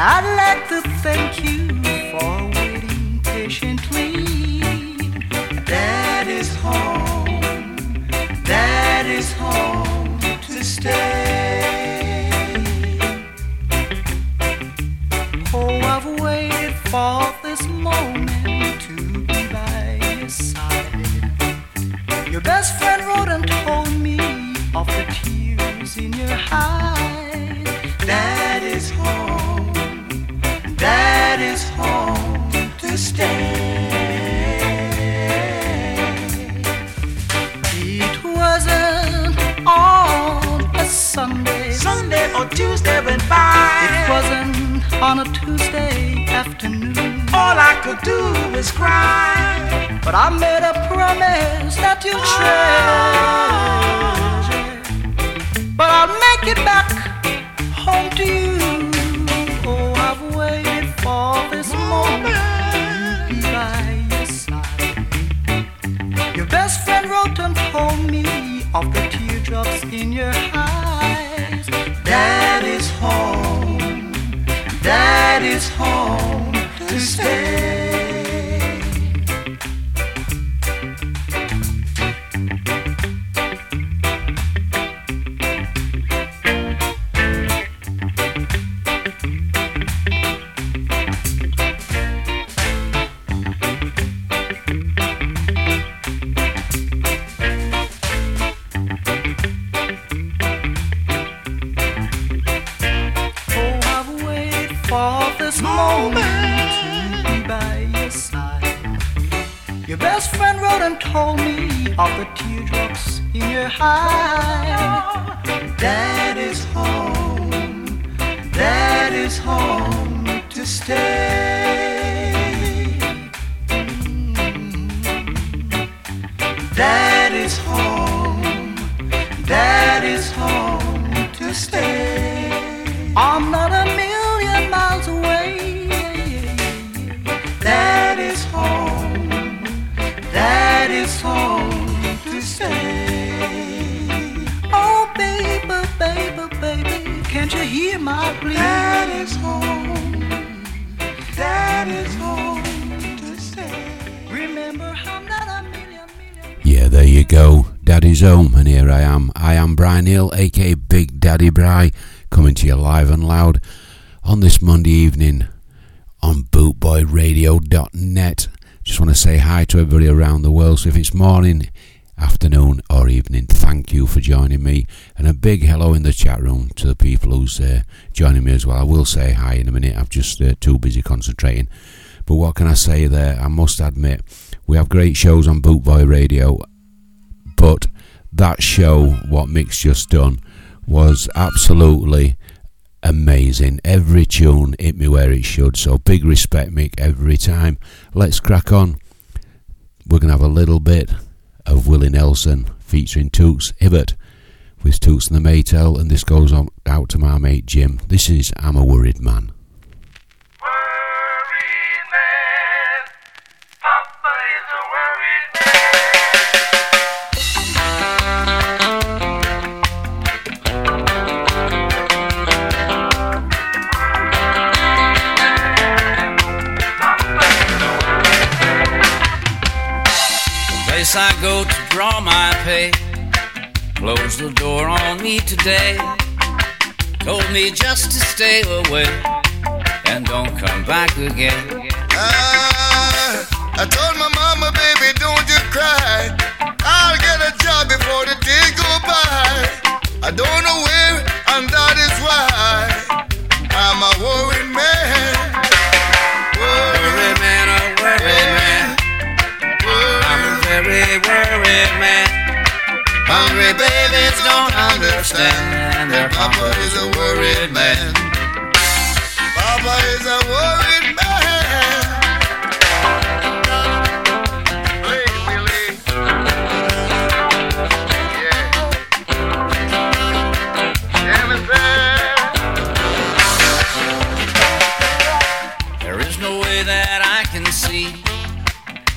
I'd like to if it's morning, afternoon, or evening, thank you for joining me. And a big hello in the chat room to the people who's uh, joining me as well. I will say hi in a minute. I'm just uh, too busy concentrating. But what can I say there? I must admit, we have great shows on Bootboy Radio, but that show, what Mick's just done, was absolutely amazing. Every tune hit me where it should. So big respect, Mick, every time. Let's crack on. We're going to have a little bit of Willie Nelson featuring Toots Hibbert with Toots and the Maytals, and this goes on out to my mate Jim. This is I'm a Worried Man. Place I go to draw my pay. Closed the door on me today. Told me just to stay away and don't come back again. Ah, I told my mama, baby, don't you cry. I'll get a job before the day go by. I don't know where, Hungry babies don't understand. Their Papa is a worried man. Papa is a worried man. Play, Willie. Yeah. Jam is there. There is no way that I can see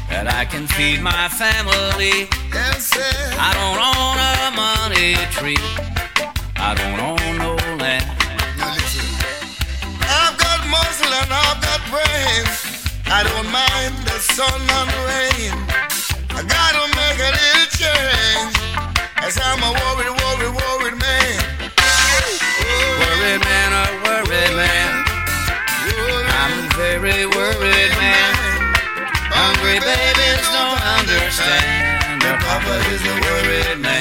that I can feed my family. Yes. I don't own a money free. I don't own no land. Now listen. I've got muscle and I've got brains. I don't mind the sun and rain. I gotta make a little change. As I'm a worried, worried, worried man. Worried man, a worried man. I'm a very worried man. Hungry babies don't understand. Their papa is a worried man.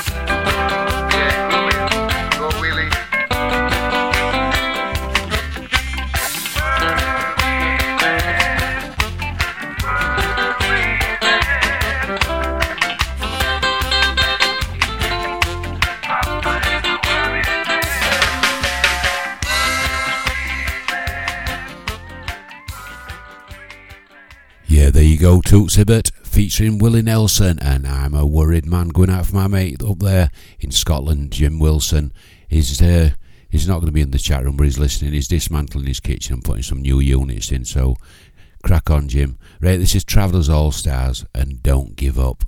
Go, Toots Hibbert featuring Willie Nelson, and I'm a worried man going out for my mate up there in Scotland, Jim Wilson. He's uh, he's not going to be in the chat room, but he's listening. He's dismantling his kitchen and putting some new units in. So, crack on, Jim. Right, this is Travellers All Stars, and don't give up.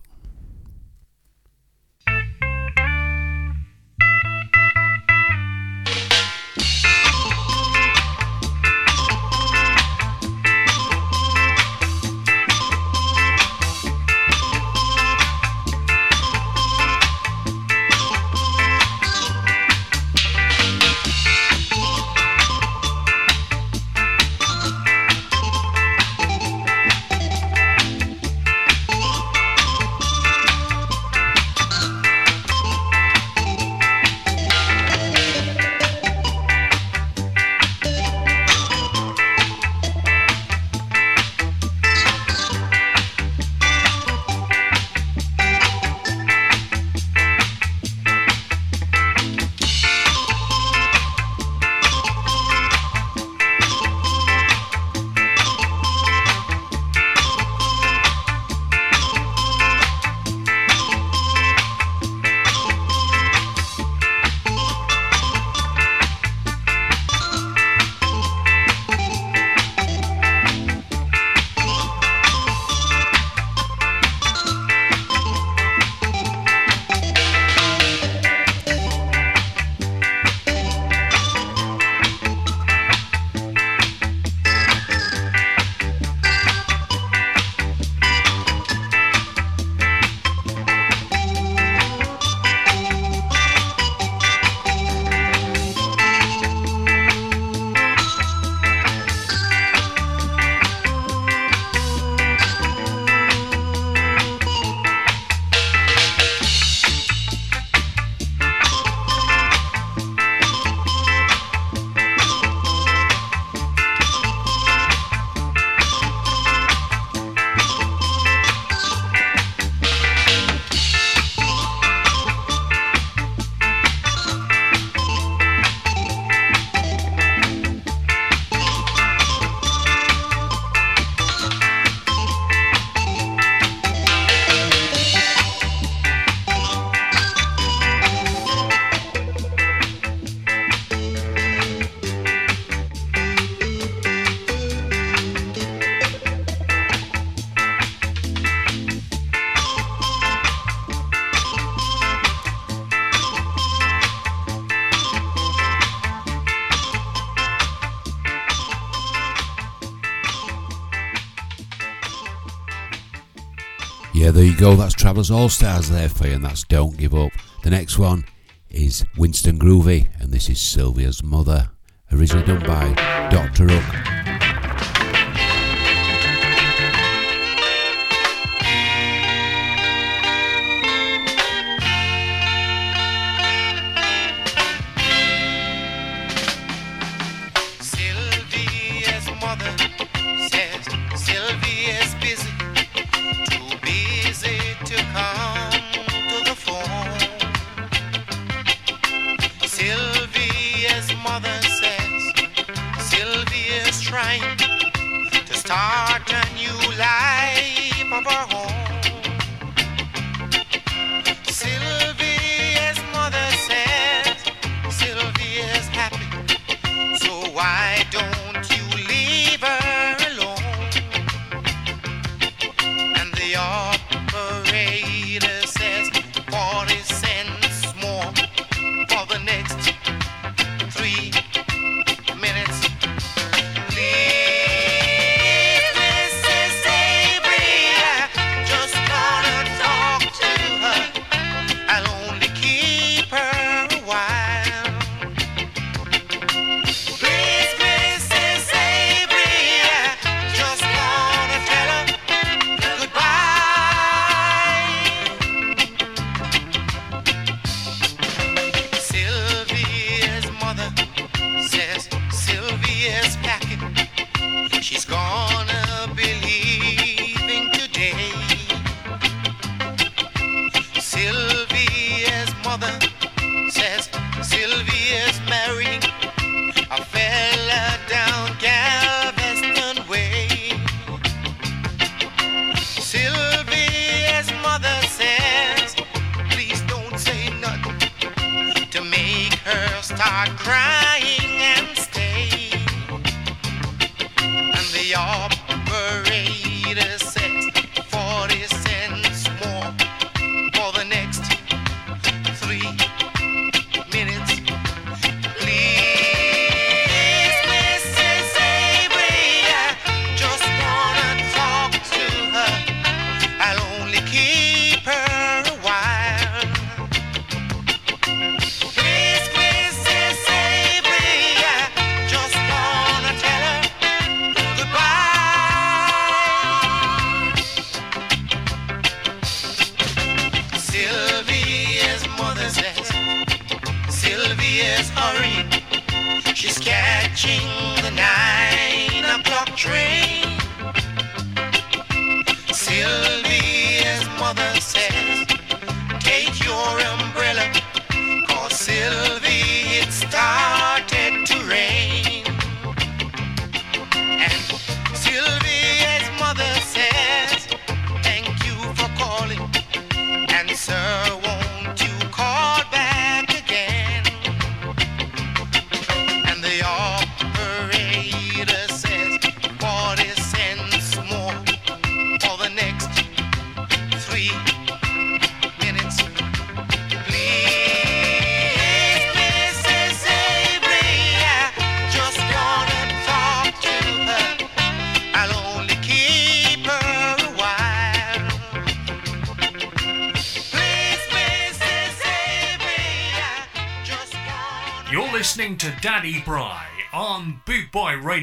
There you go. That's Travellers All Stars there for you, and that's Don't Give Up. The next one is Winston Groovy, and this is Sylvia's Mother, originally done by Dr. Hook.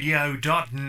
radio.net.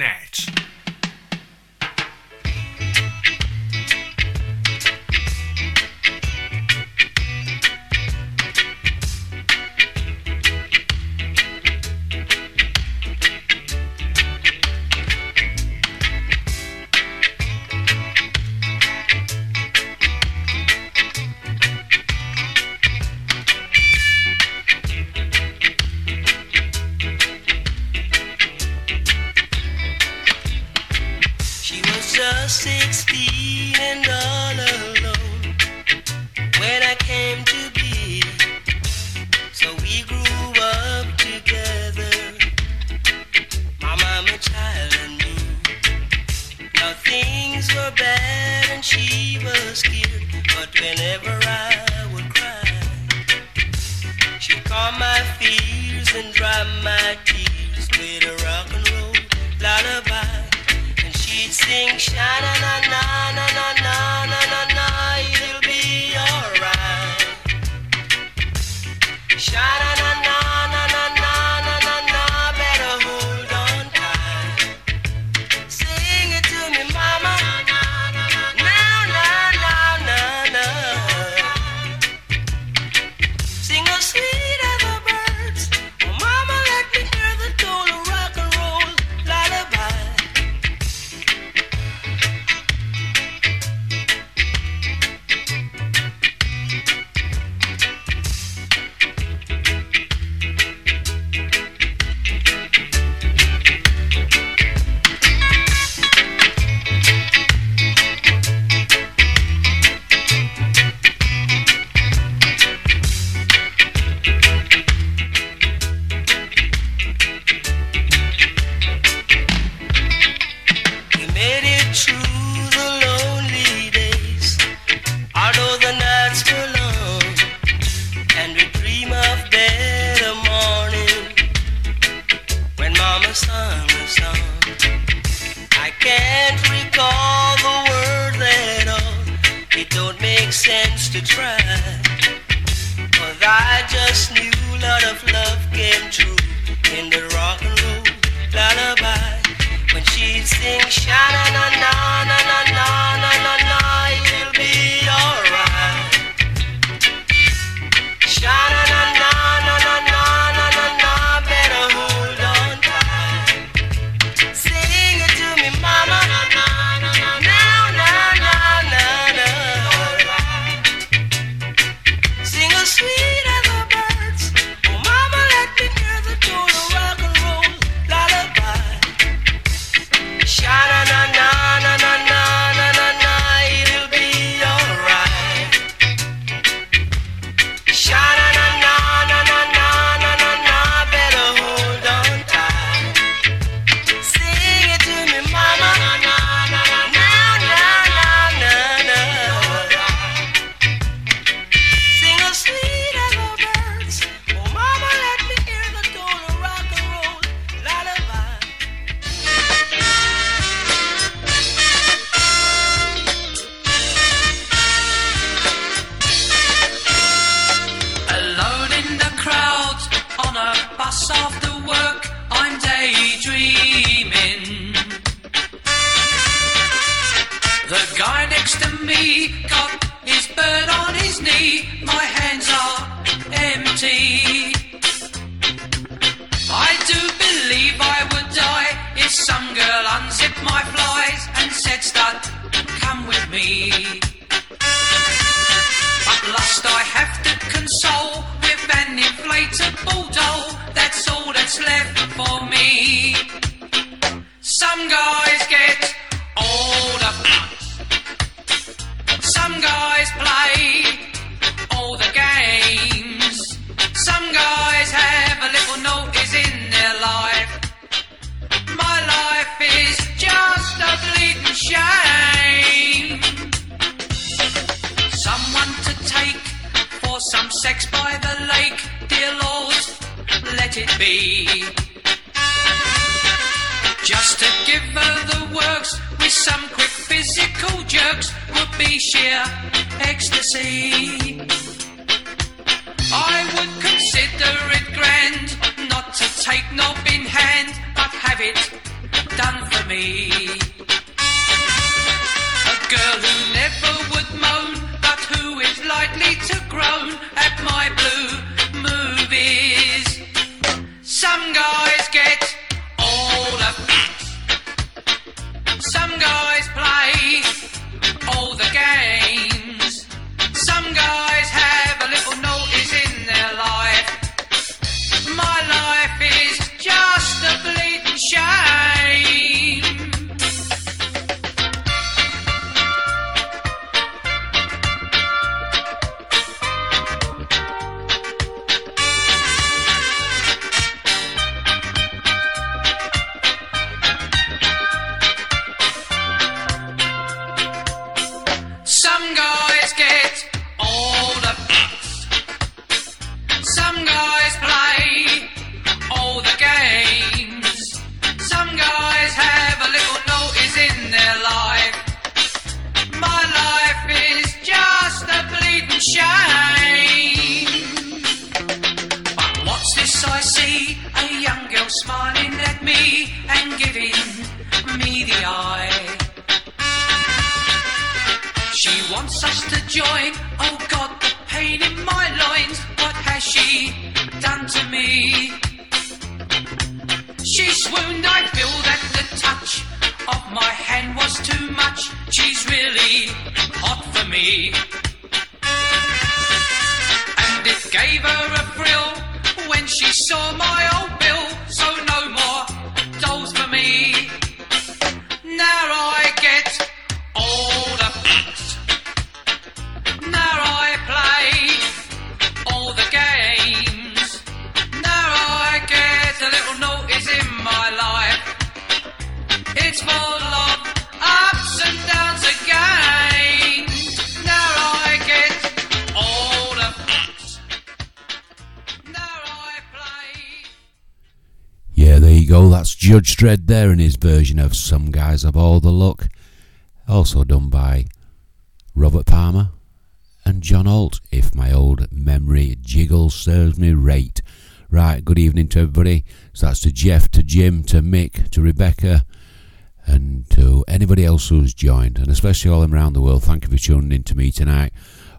Ernie's version of Some Guys Have All the Luck, also done by Robert Palmer and John Holt, if my old memory jiggle serves me right. Right, good evening to everybody. So that's to Jeff, to Jim, to Mick, to Rebecca, and to anybody else who's joined, and especially all them around the world. Thank you for tuning in to me tonight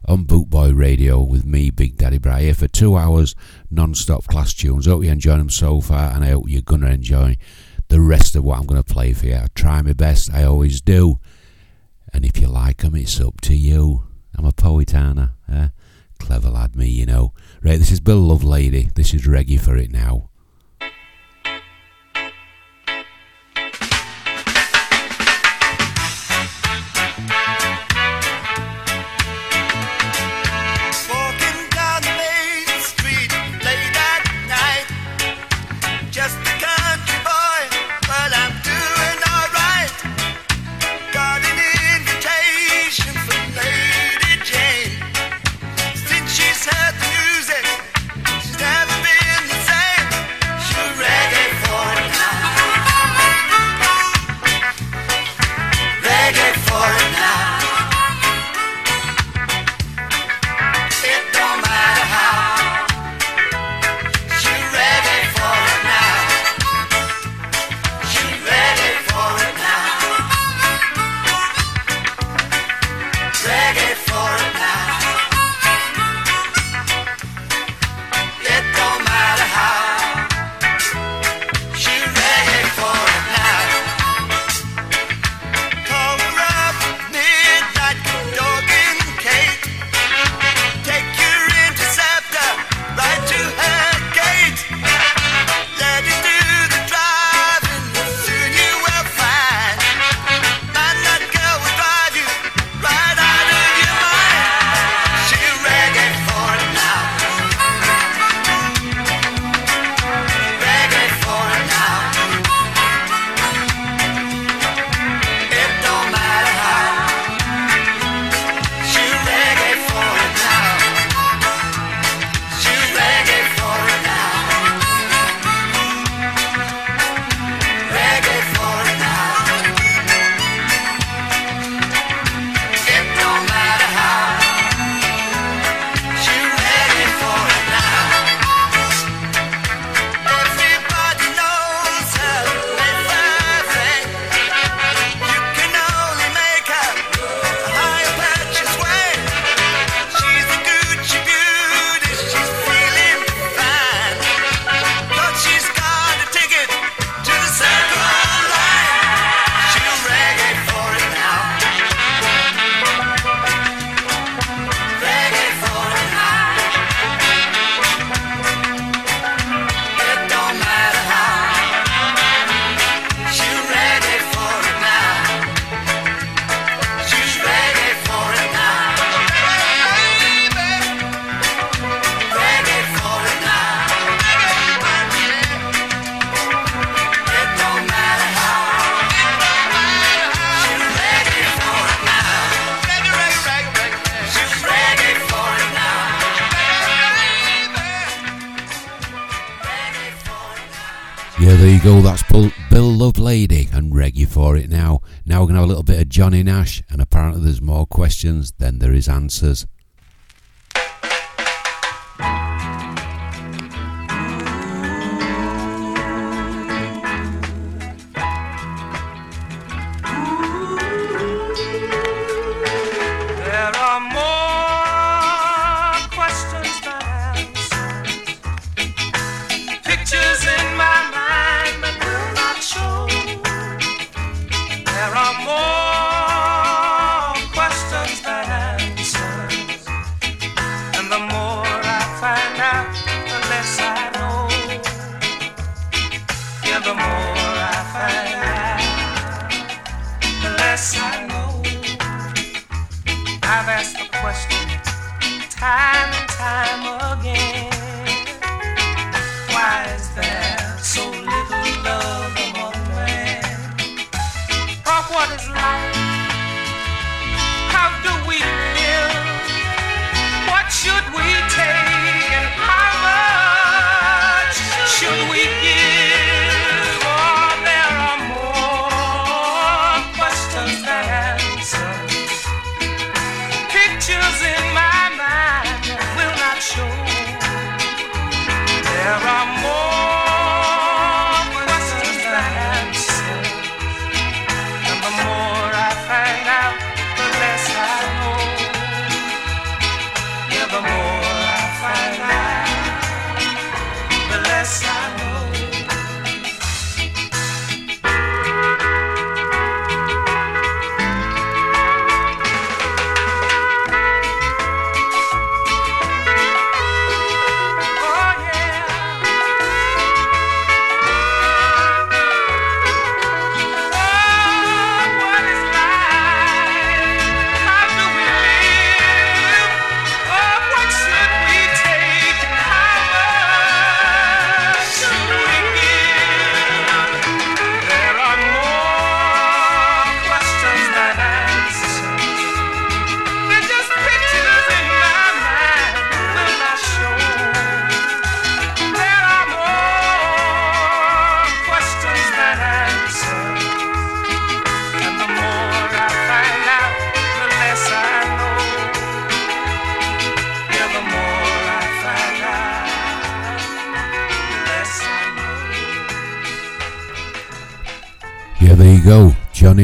on Bootboy Radio with me, Big Daddy Bry, for two hours non-stop class tunes. Hope you're enjoying them so far, and I hope you're gonna enjoy the rest of what I'm going to play for you. I try my best, I always do. And if you like them, it's up to you. I'm a poet, Anna. Eh? Clever lad, me, you know. Right, this is Bill Lovelady. This is Reggae for it now. cool. That's Bill, Bill Lovelady and Reggae for it now. Now we're going to have a little bit of Johnny Nash, and apparently there's more questions than there is answers.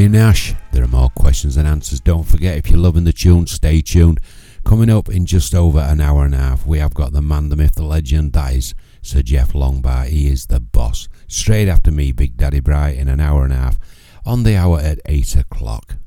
Nash. There are more questions and answers. Don't forget, if you're loving the tune, stay tuned. Coming up in just over an hour and a half, we have got the man, the myth, the legend. That is Sir Jeff Longbar. He is the boss. Straight after me, Big Daddy Bright, in an hour and a half. On the hour at 8 o'clock.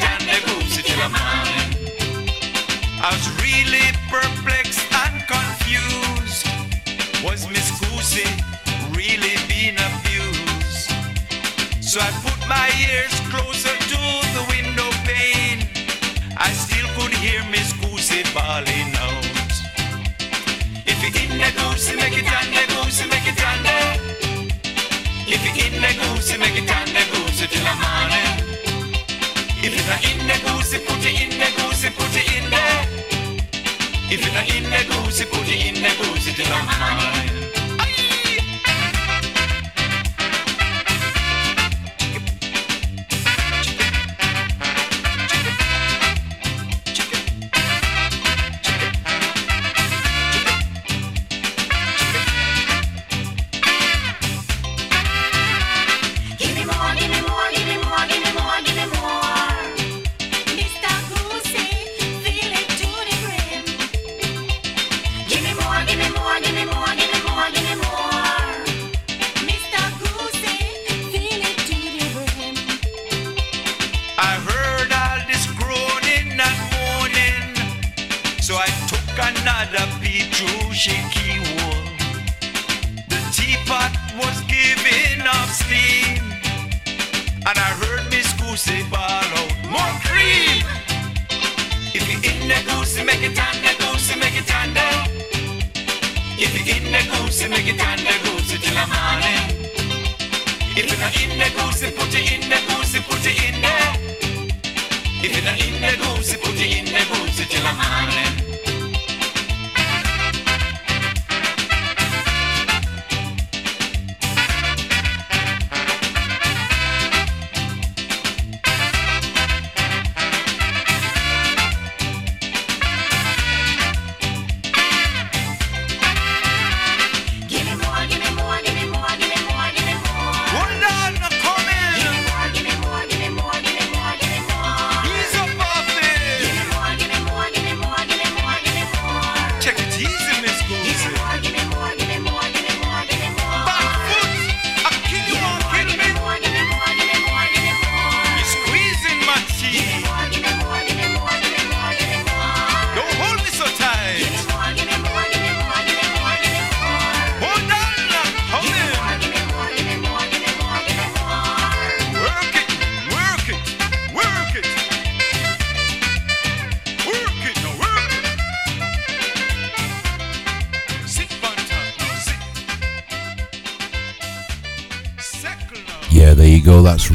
It the. I was really perplexed and confused. Was Miss Goosey really being abused? So I put my ears closer to the window pane. I still could hear Miss Goosey bawling out. If you in the goosey, make it the goosey, make it If you in the goosey, make it and the goosey till the morning. If it not in the goosey, put it in the goosey, put it in there. If it not in the goosey, put it in the goosey, it don't mind.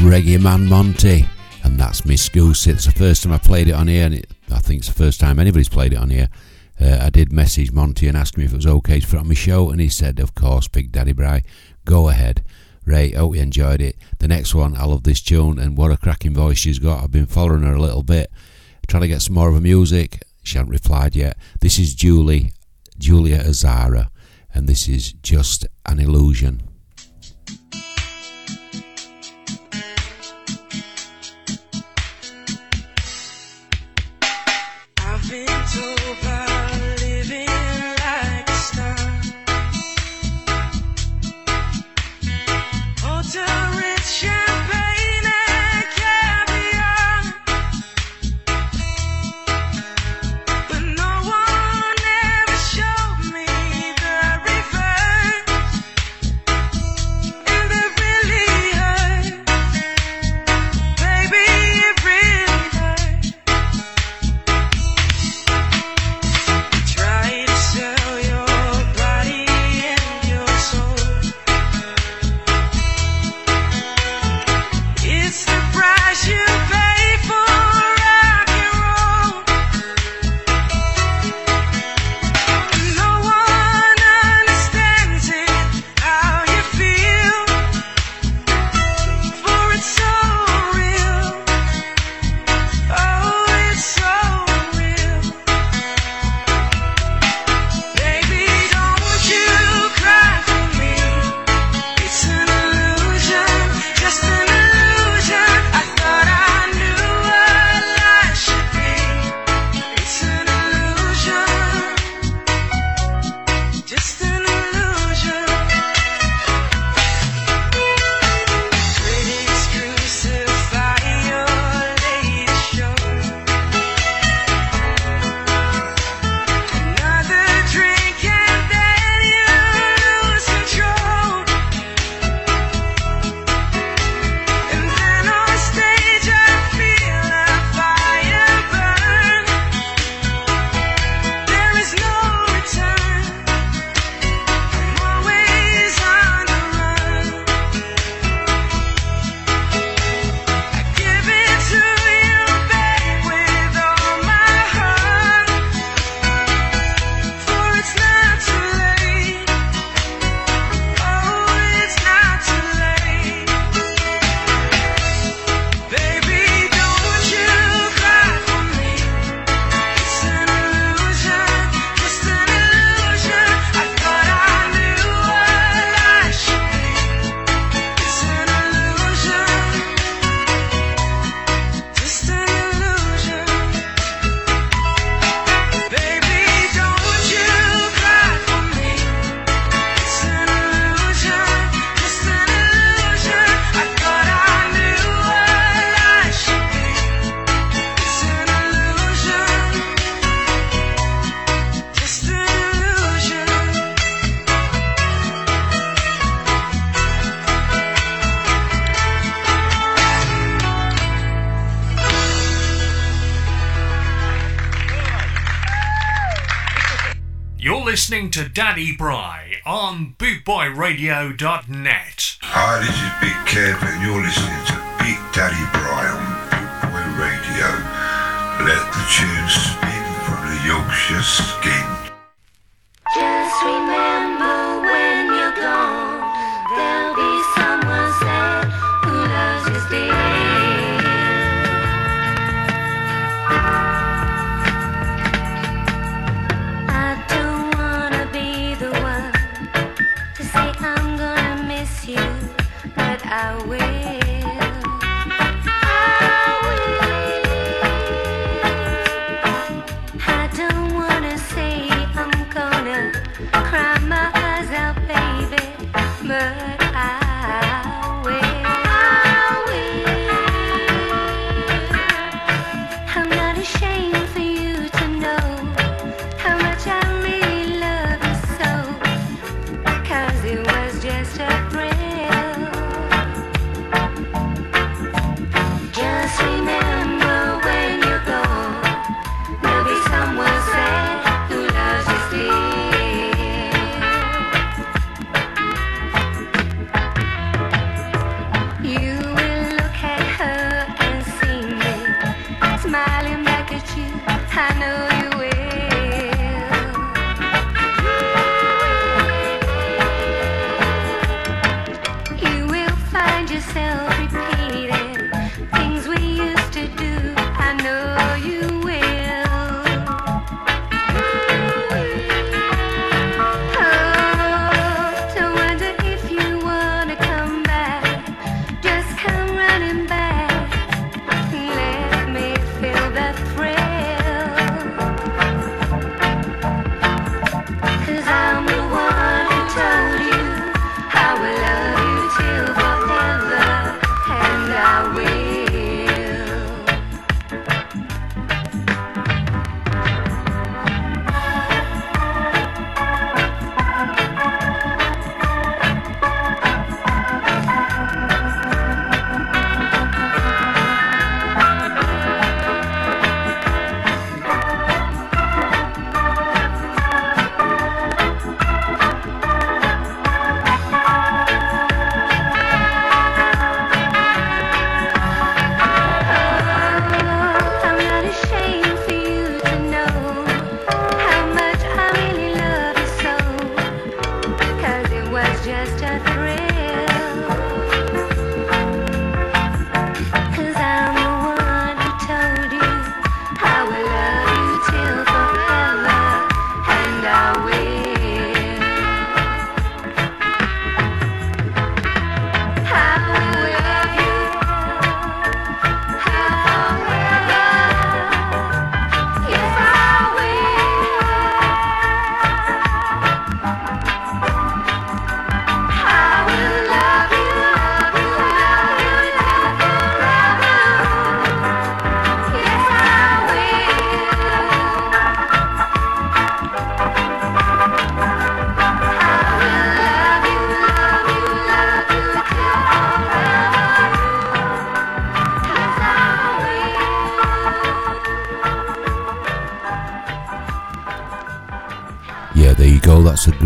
Reggae Man Monty, and that's Miss Goose. It's the first time I played it on here, and it, I think it's the first time anybody's played it on here. Uh, I did message Monty and ask him if it was okay to put on my show, and he said, Of course, Big Daddy Bry, go ahead. Ray, hope you enjoyed it. The next one, I love this tune, and what a cracking voice she's got. I've been following her a little bit, trying to get some more of her music. She hasn't replied yet. This is Julie, Julia Azara, and this is Just an Illusion. listening to Daddy Bry on BootboyRadio.net. Hi, this is Big Kev, and you're listening to Big Daddy Bry on Bootboy Radio. Let the tunes spin from the Yorkshire skin.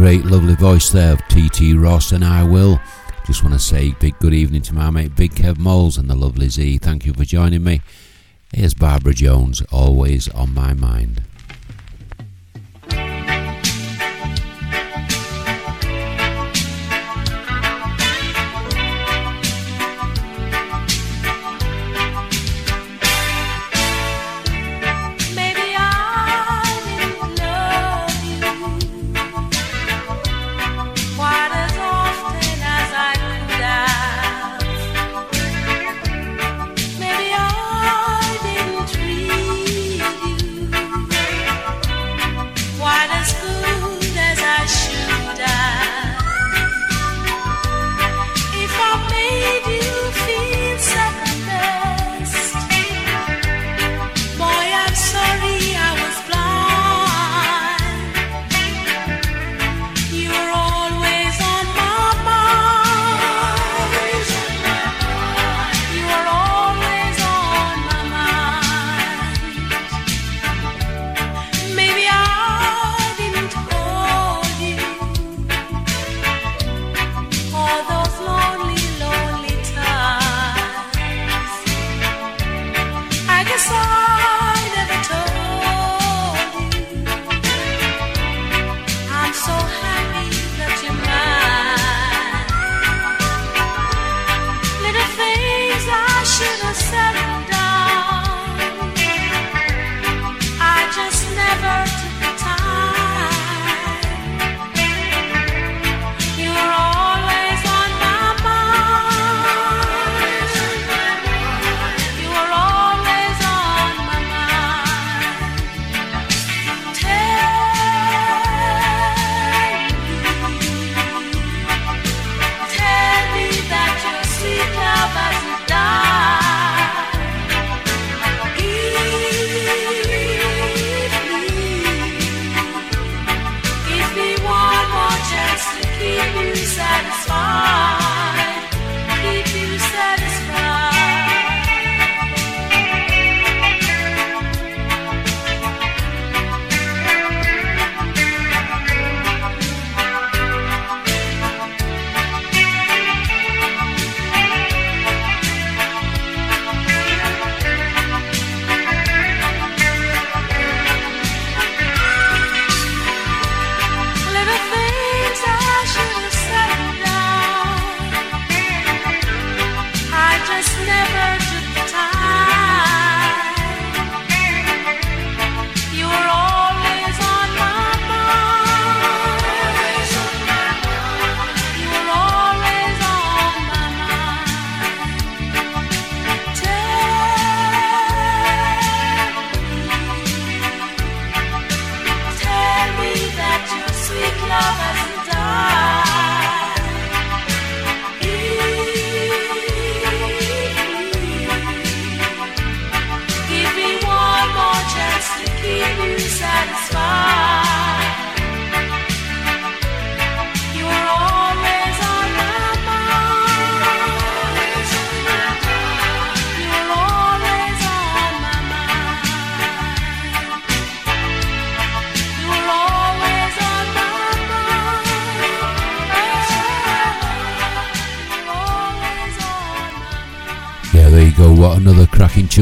great, lovely voice there of TT Ross and I Will. Just want to say big good evening to my mate Big Kev Moles and the lovely Z. Thank you for joining me. Here's Barbara Jones, always on my mind.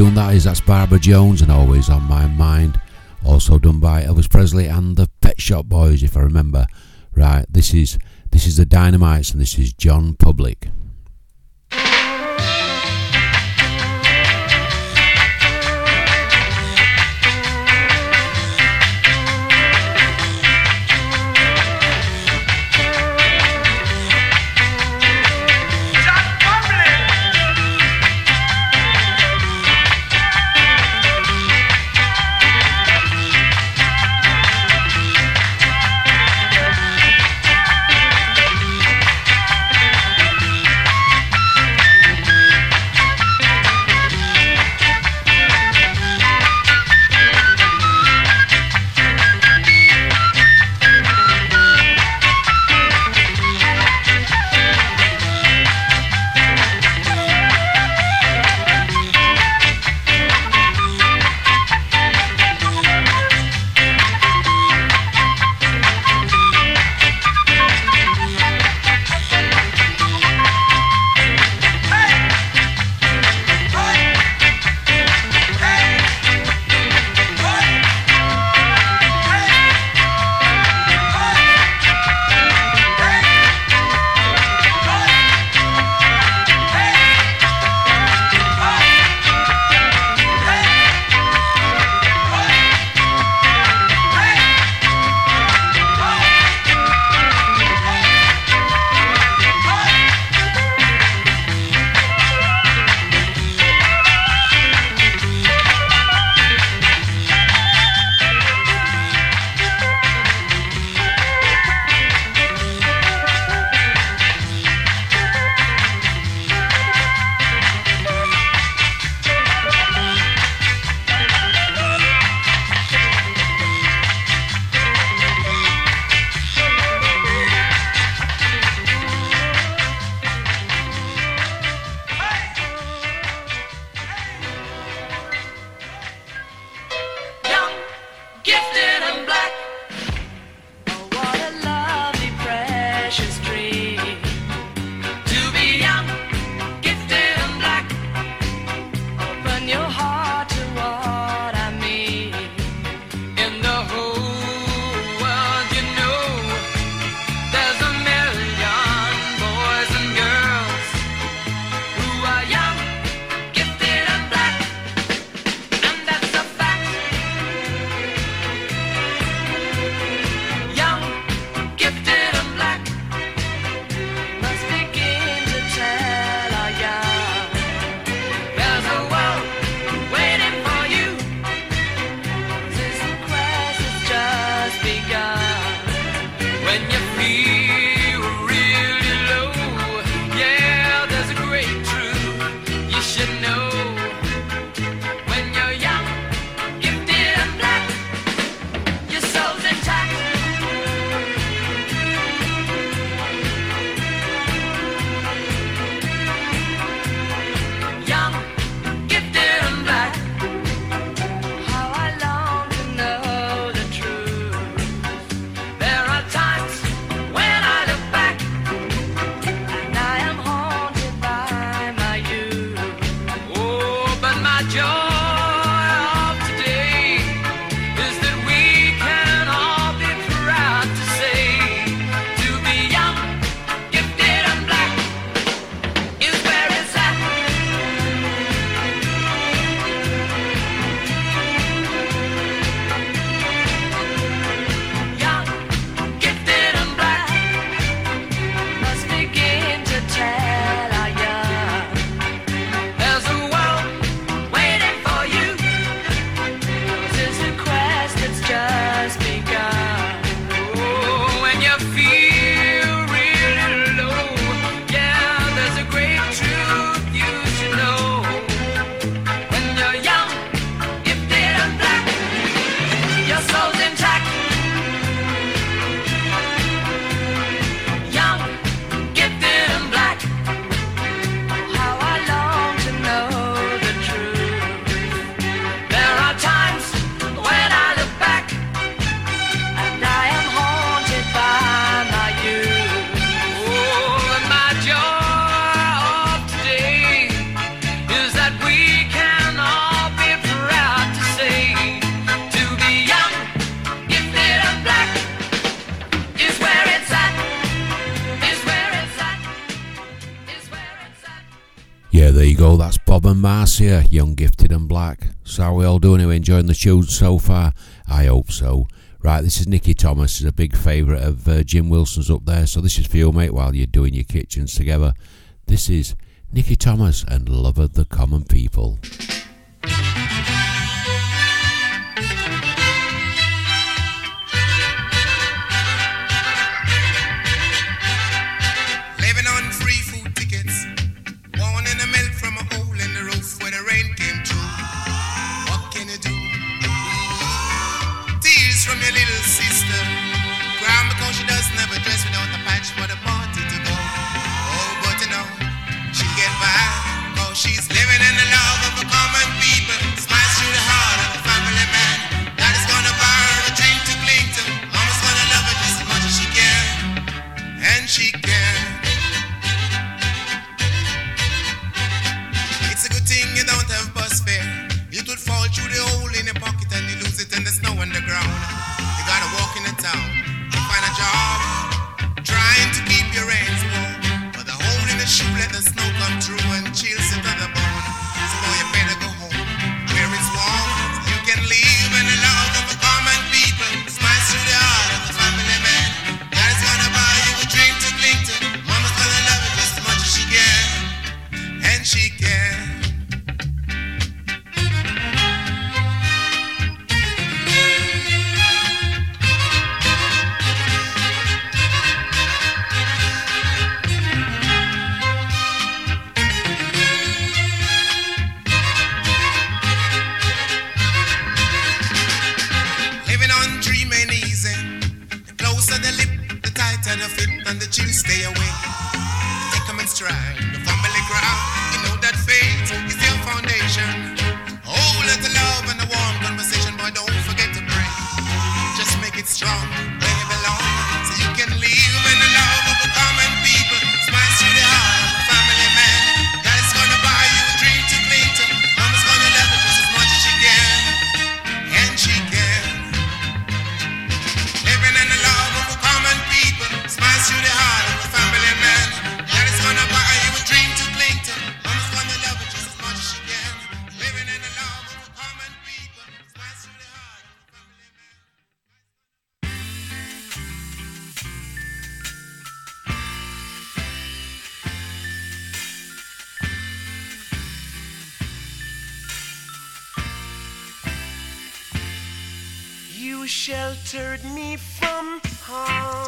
Tune that is. That's Barbara Jones and Always on My Mind. Also done by Elvis Presley and the Pet Shop Boys, if I remember. Right, this is this is the Dynamites and this is John Public. here, young, gifted, and black. So, how we all doing? Are enjoying the tune so far? I hope so. Right, this is Nicky Thomas, is a big favourite of uh, Jim Wilson's up there. So, this is for you, mate, while you're doing your kitchens together. This is Nicky Thomas and Love of the Common People. sheltered me from harm.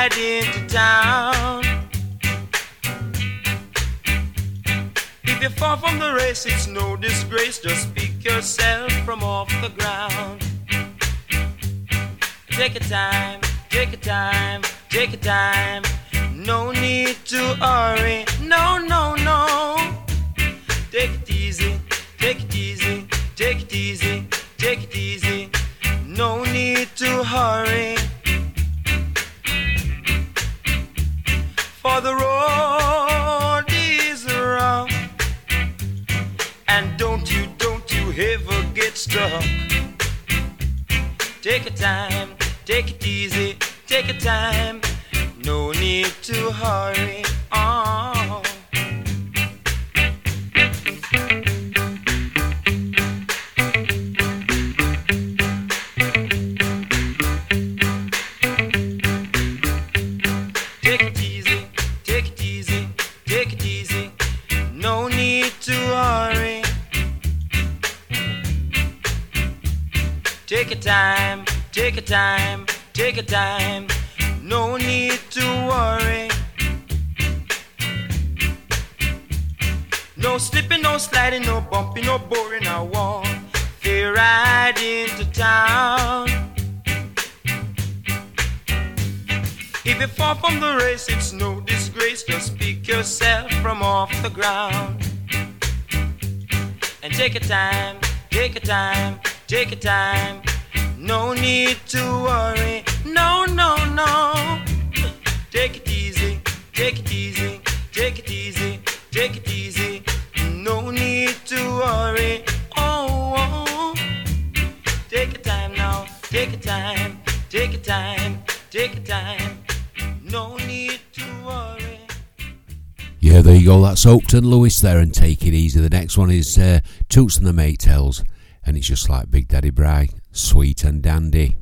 Ride into town. If you fall from the race, it's no disgrace. Just pick yourself from off the ground. Take your time, take your time, take your time. No need to hurry. No, no, no. Take it easy, take it easy, take it easy, take it easy. No need to hurry. For the road is rough. And don't you, don't you ever get stuck. Take your time, take it easy, take your time. No need to hurry. Oh. Take your time, take your time, take your time. No need to worry. No slipping, no sliding, no bumping, no boring. I want to ride into town. If you fall from the race, it's no disgrace. Just pick yourself from off the ground. And take your time, take your time, take your time. No need to worry. No, no, no. Take it easy, take it easy, take it easy, take it easy. No need to worry. Oh, oh. Take your time now, take your time, take your time, take your time. No need to worry. Yeah, there you go. That's Hopeton Lewis there and Take It Easy. The next one is uh, Toots and the Maytals, and it's just like Big Daddy Bry, sweet and dandy.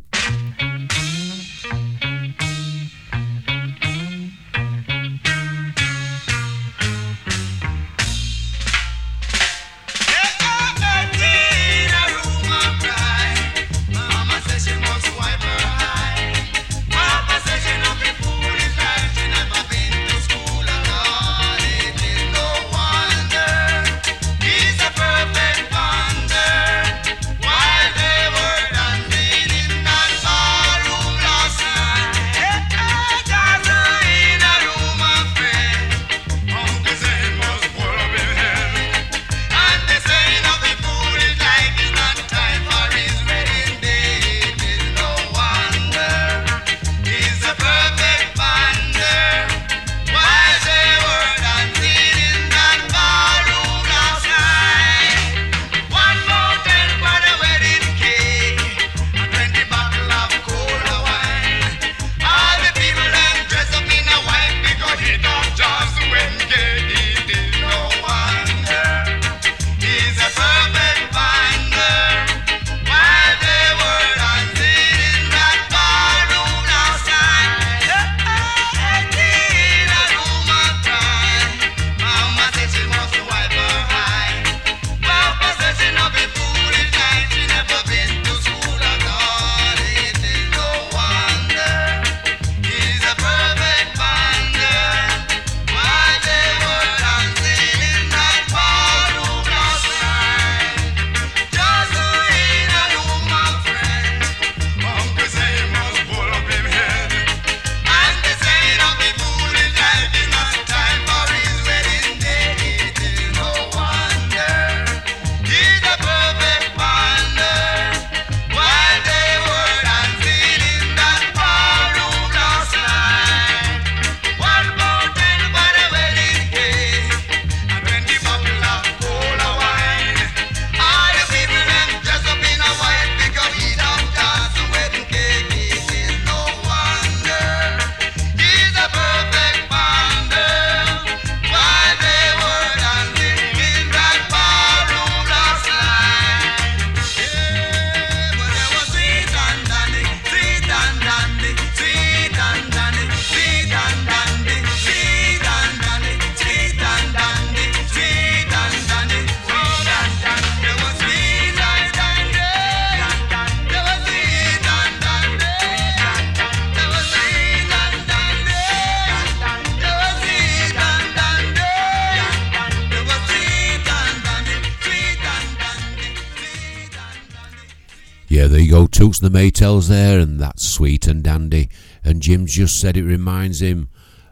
the Maytals there, and that's sweet and dandy. And Jim's just said it reminds him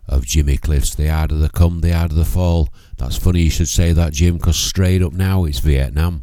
of Jimmy Cliff's The Art of the Come, The Art of the Fall. That's funny you should say that, Jim, because straight up now it's Vietnam.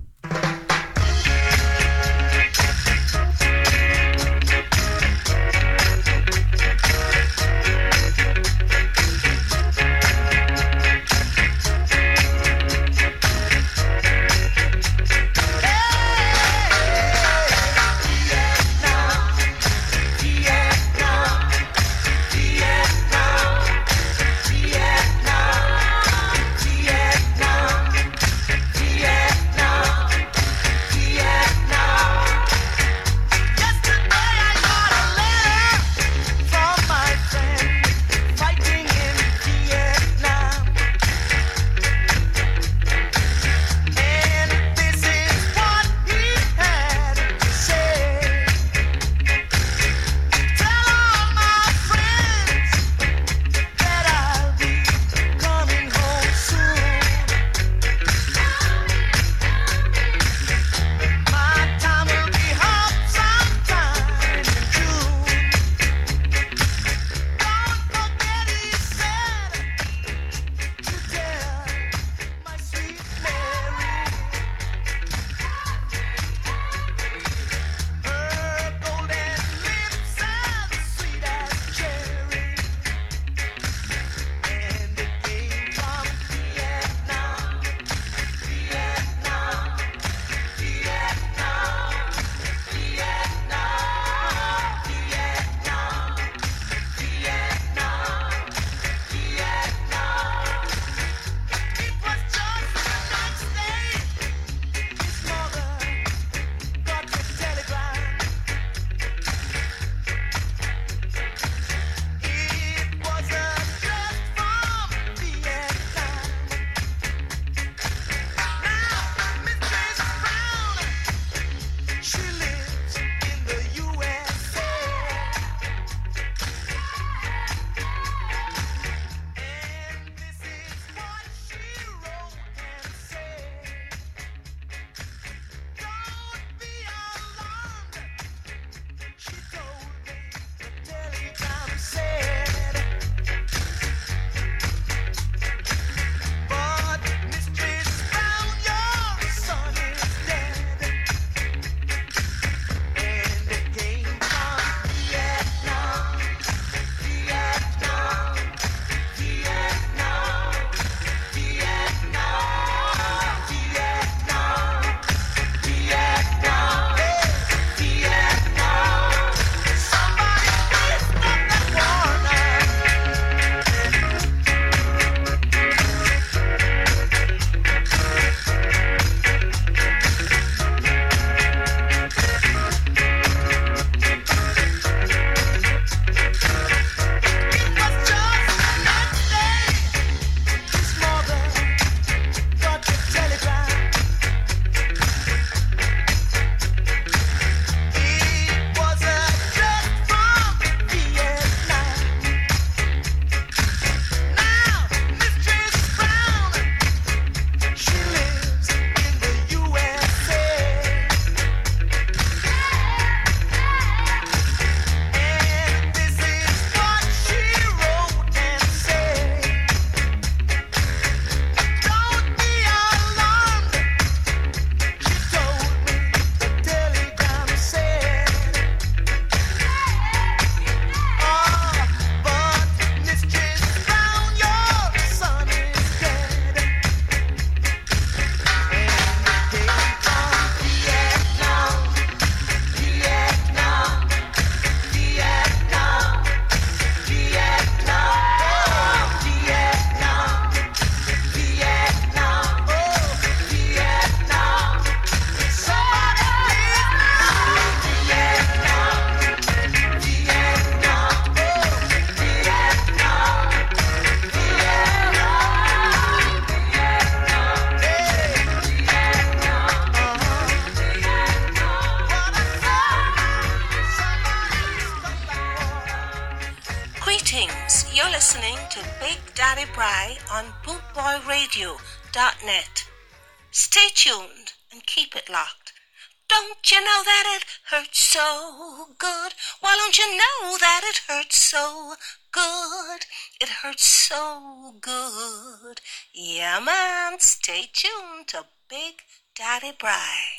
Tuned to Big Daddy Bry.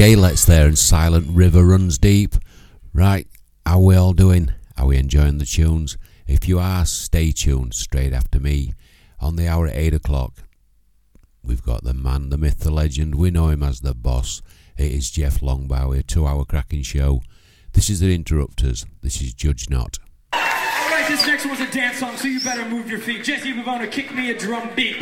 Gaylads there, and Silent River runs deep. Right, how we all doing? Are we enjoying the tunes? If you are, stay tuned straight after me. On the hour at 8 o'clock, we've got the man, the myth, the legend. We know him as the boss. It is Jeff Longbow, a two hour cracking show. This is the Interrupters. This is Judge Not. All right, this next one's a dance song, so you better move your feet. Jesse Bivona, kick me a drum beat.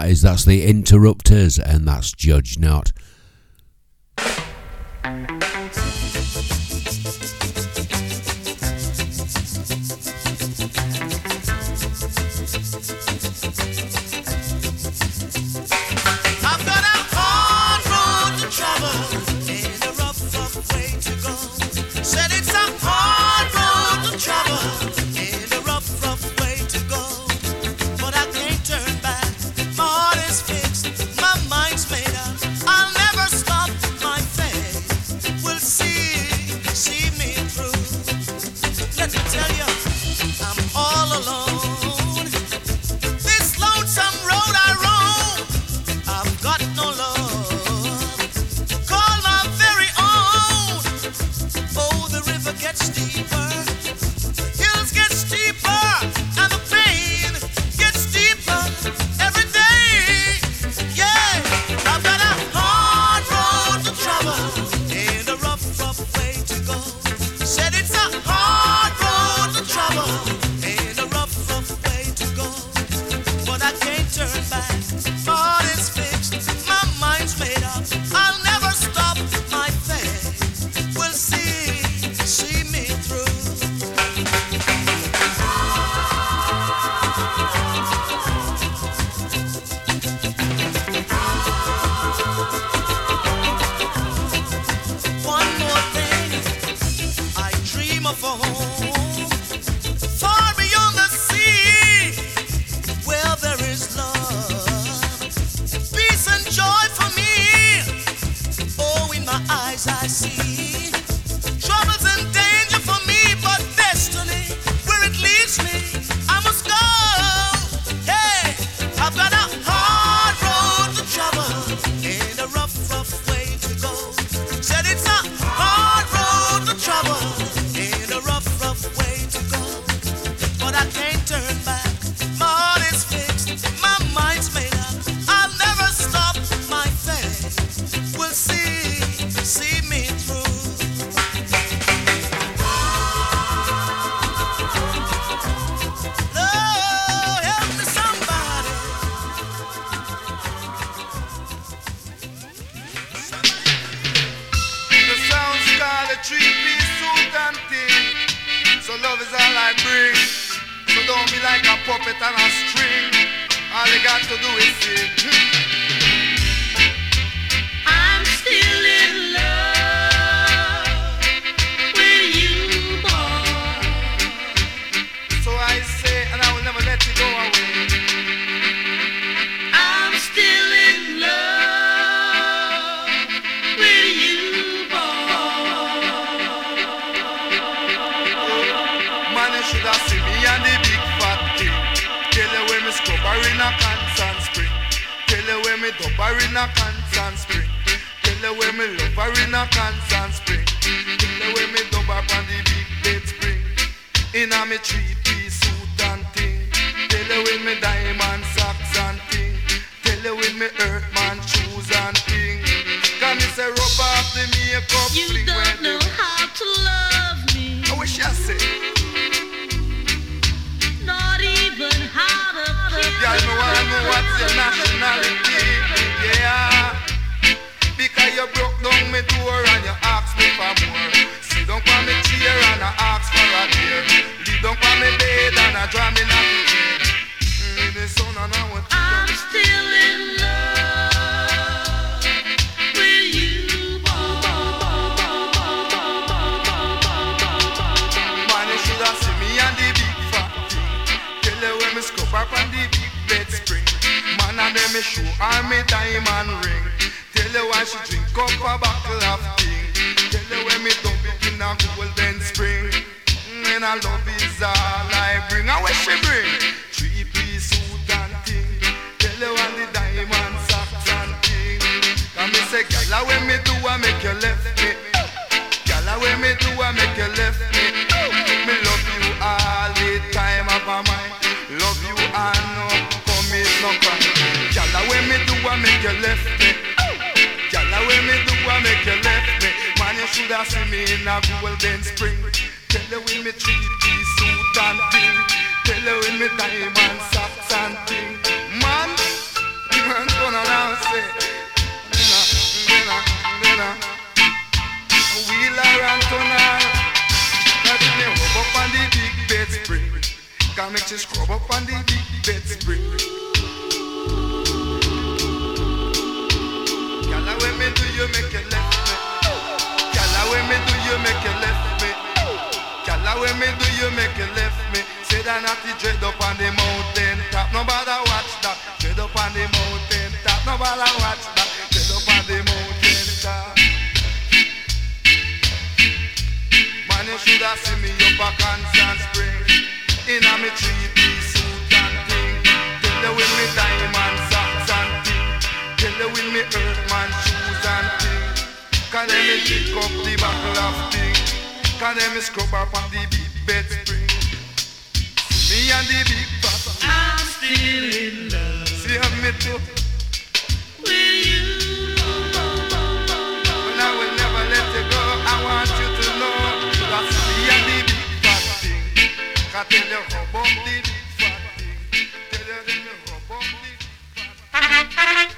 That is. That's the Interrupters, and that's Judge Not. Pick up the buckle of thing, cause them scrub up on the big bed spring. Me and the big fat. I'm still in love. See, have me too. Will you? I will never let you go. I want you to me and the big fat tell you how the big fat thing, tell you rub on the big fat thing.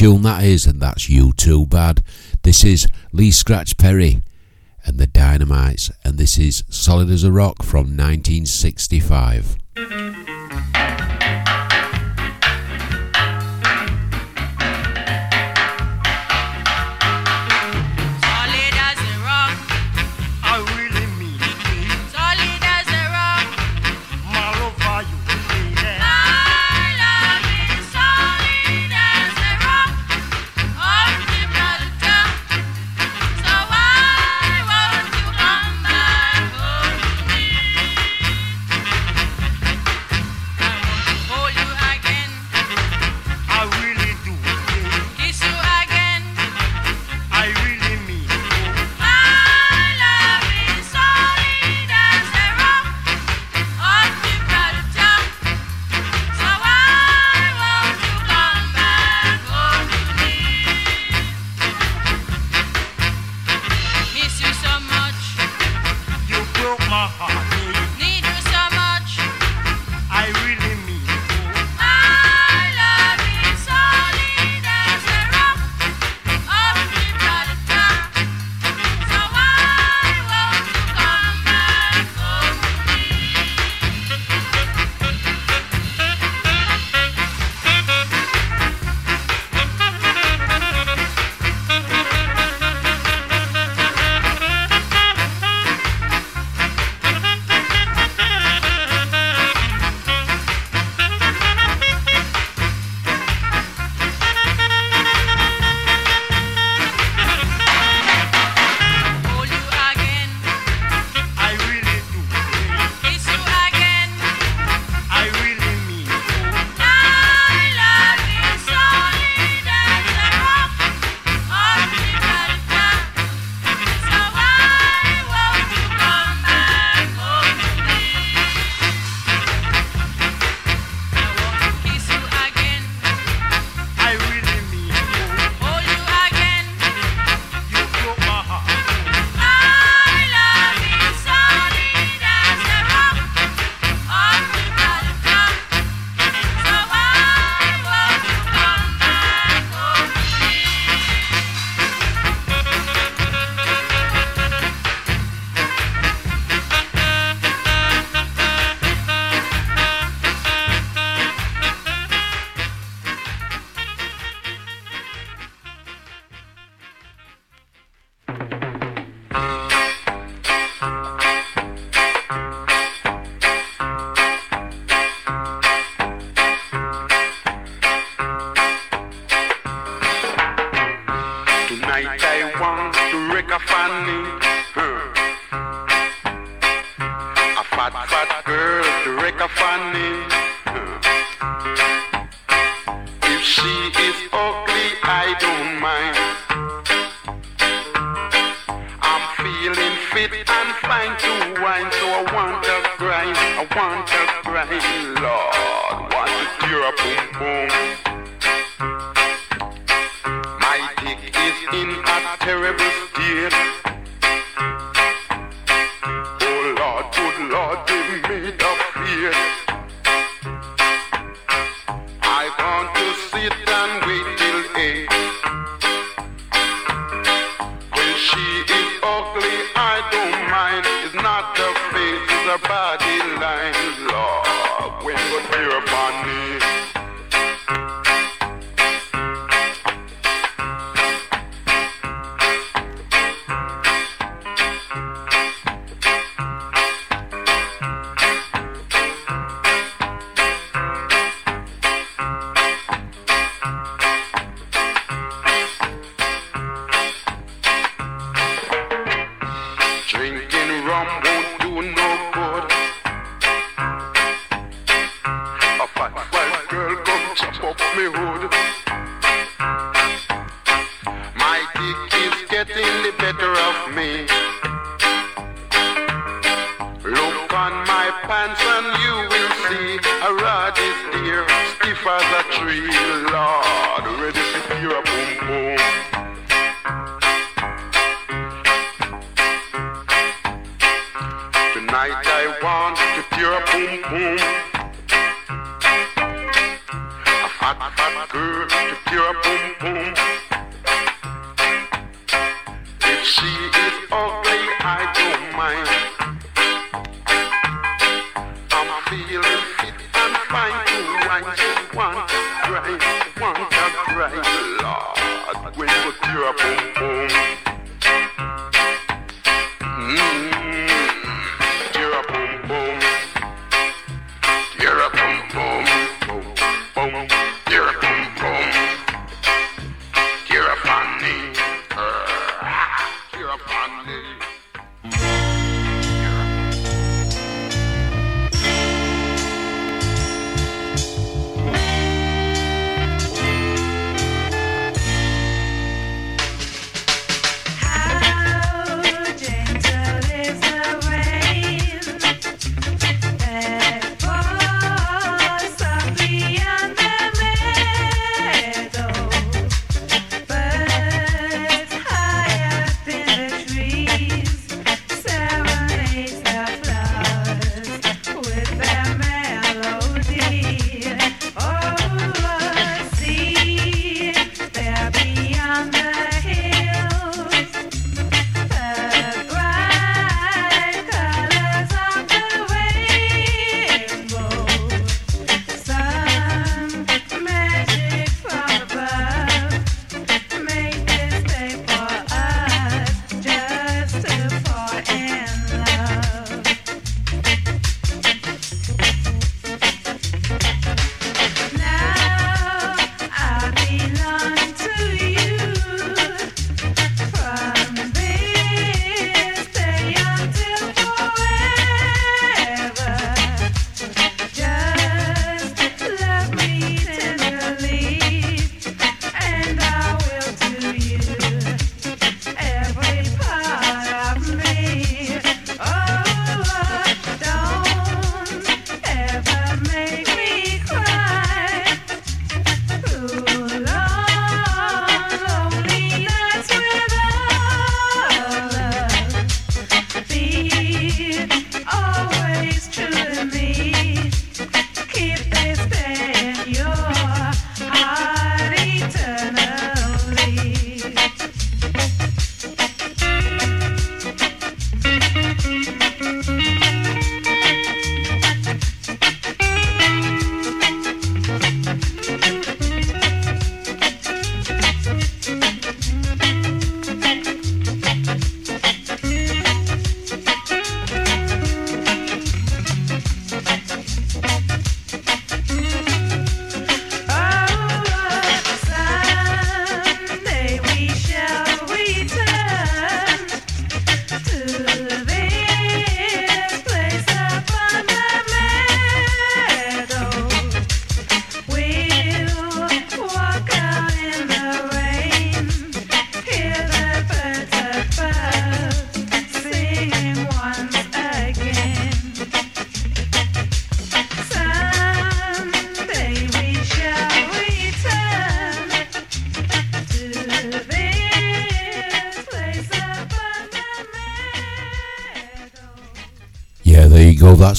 tune that is, and that's You Too Bad. This is Lee Scratch Perry and the Dynamites, and this is Solid as a Rock from 1965.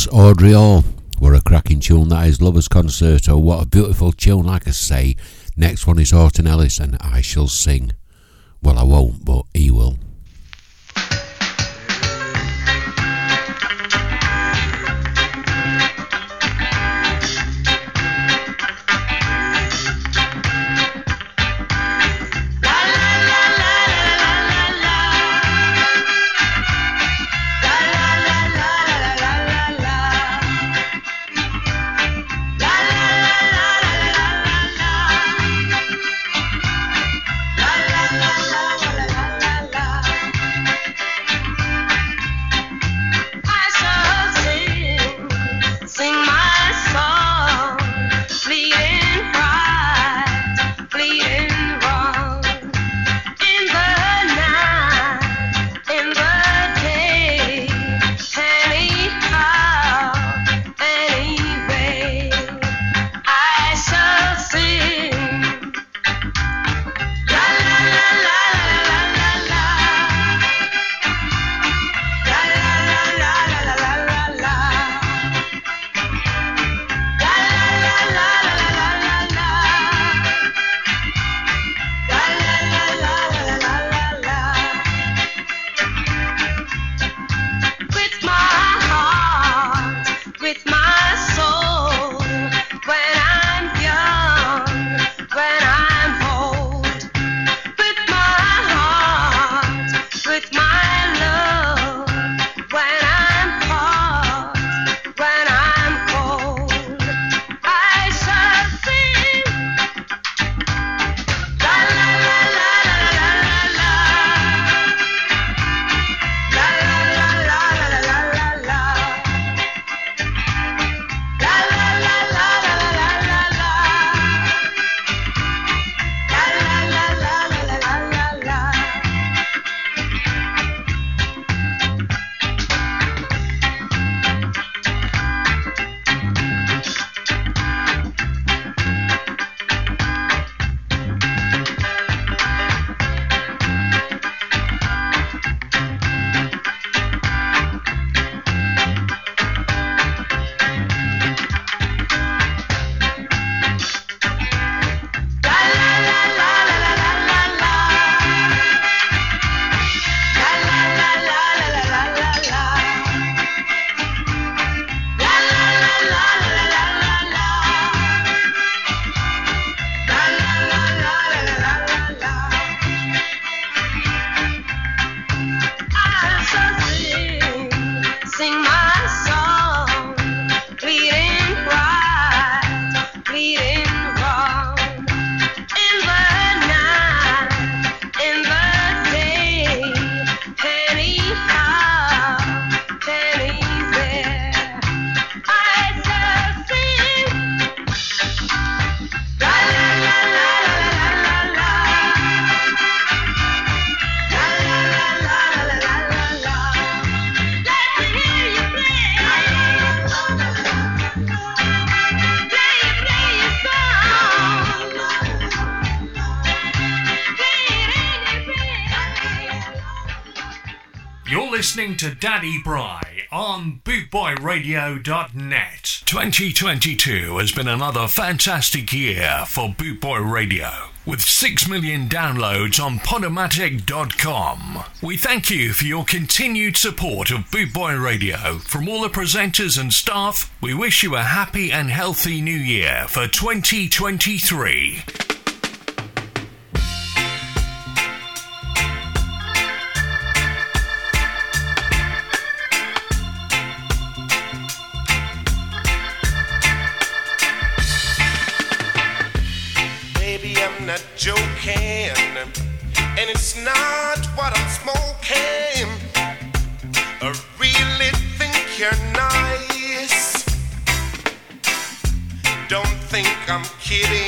that's Audrey Hall. What a cracking tune that is, Lover's Concerto. What a beautiful tune, like I say. Next one is Alton Ellis and I Shall Sing. Well, I won't. to Daddy Bry on BootboyRadio.net. 2022 has been another fantastic year for Bootboy Radio with 6 million downloads on Podomatic.com. We thank you for your continued support of Bootboy Radio. From all the presenters and staff, we wish you a happy and healthy new year for 2023. healing.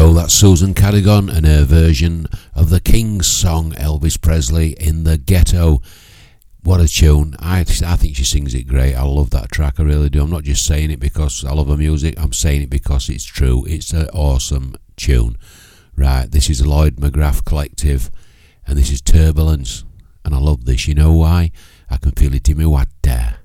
Go, that's Susan Cadogan and her version of the King's song Elvis Presley in the Ghetto. What a tune. I, I think she sings it great. I love that track, I really do. I'm not just saying it because I love her music, I'm saying it because it's true. It's an awesome tune. Right, this is Lloyd McGrath Collective and this is Turbulence. And I love this. You know why? I can feel it in my water.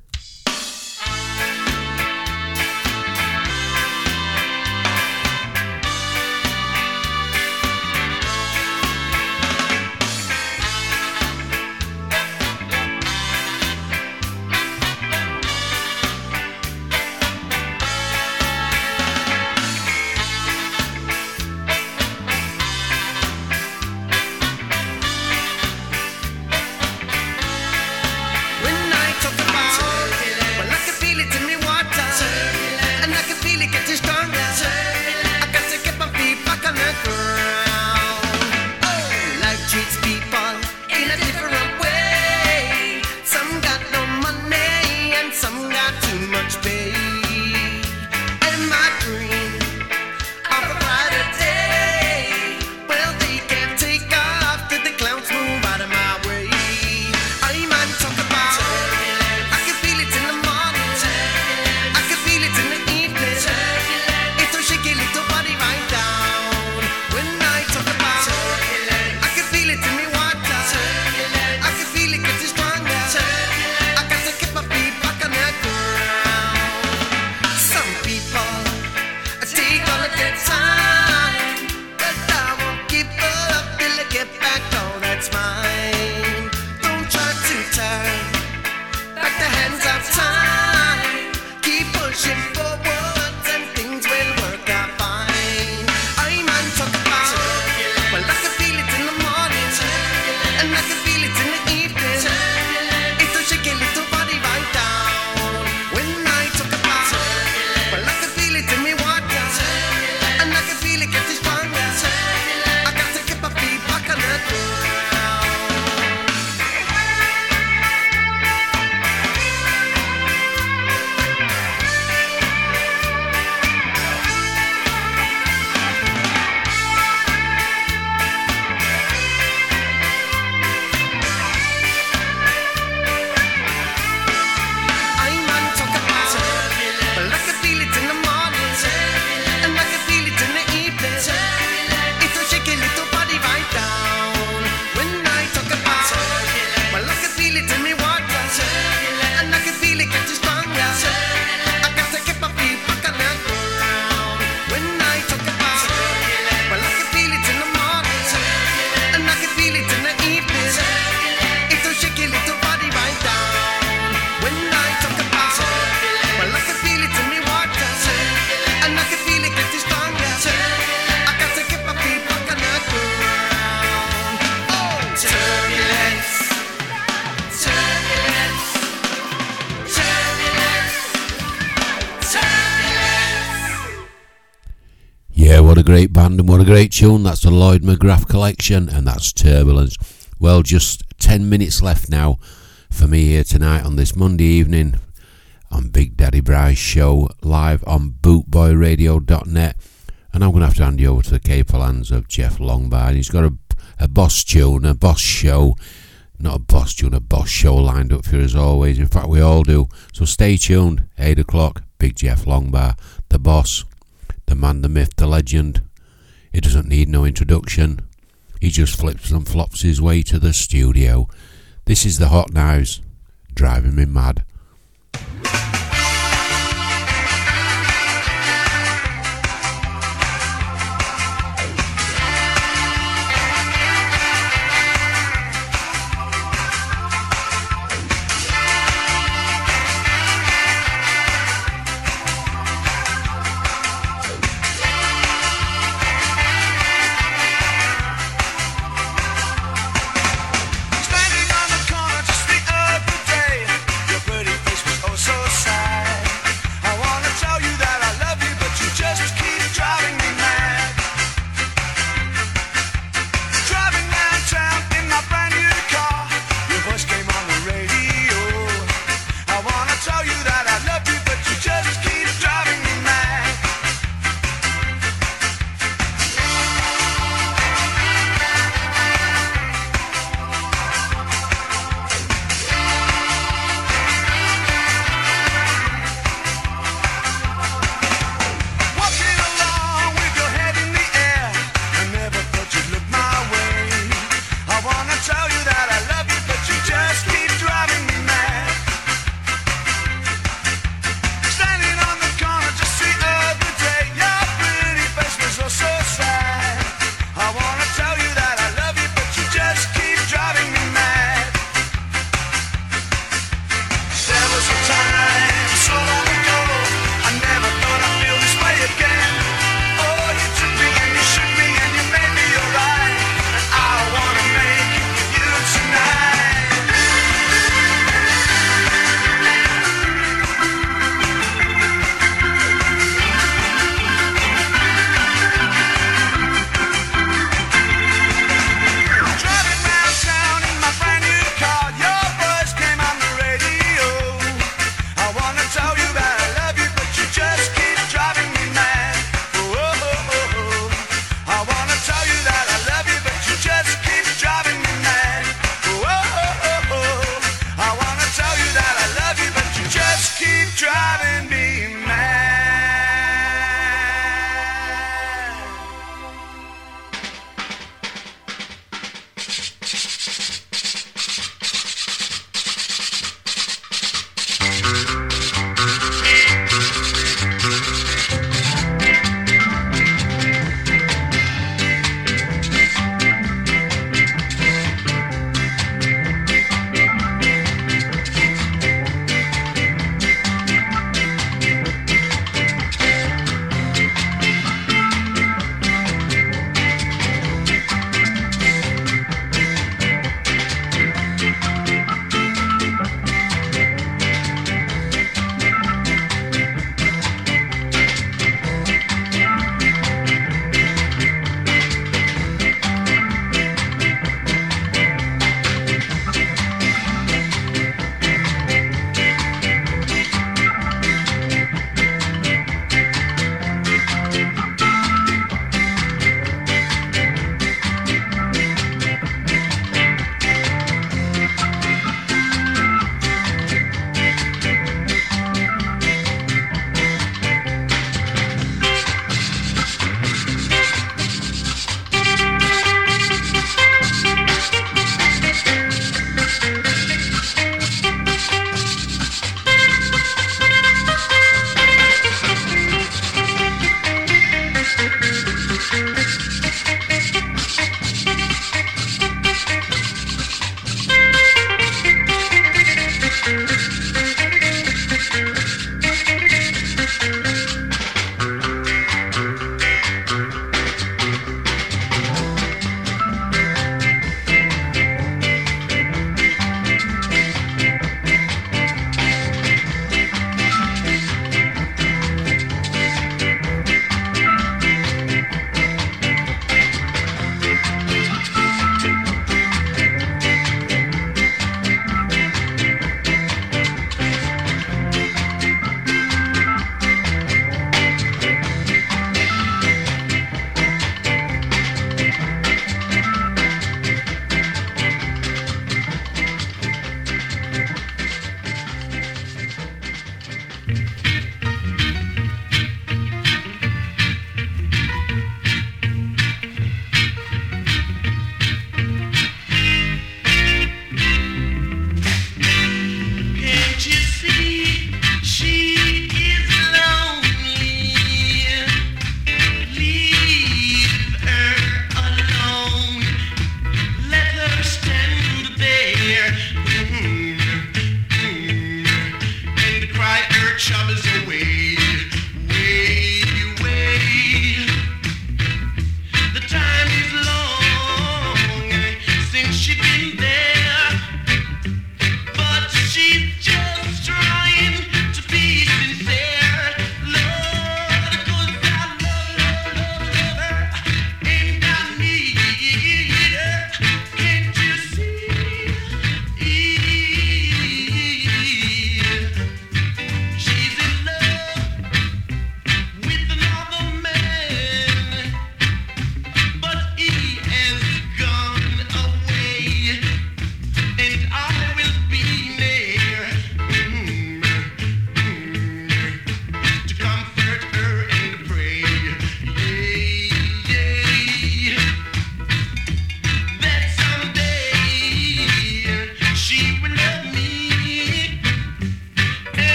Lloyd McGrath collection, and that's Turbulence. Well, just 10 minutes left now for me here tonight on this Monday evening on Big Daddy Bry's show live on bootboyradio.net. And I'm going to have to hand you over to the capable hands of Jeff Longbard. He's got a, a boss tune, a boss show. Not a boss tune, a boss show lined up for you as always. In fact, we all do. So stay tuned. 8 o'clock, Big Jeff Longbar, the boss the man, the myth, the legend. He doesn't need no introduction. He just flips and flops his way to the studio. This is the Hot Knives, driving me mad.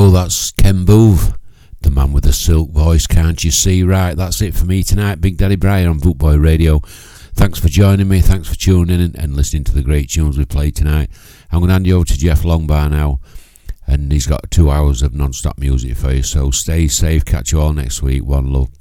Oh, that's Ken Boothe, the man with the silk voice, can't you see? Right, that's it for me tonight. Big Daddy Brian on Bootboy Radio. Thanks for joining me, thanks for tuning in and listening to the great tunes we played tonight. I'm going to hand you over to Jeff Longbar now, and he's got two hours of non stop music for you. So stay safe, catch you all next week. One love.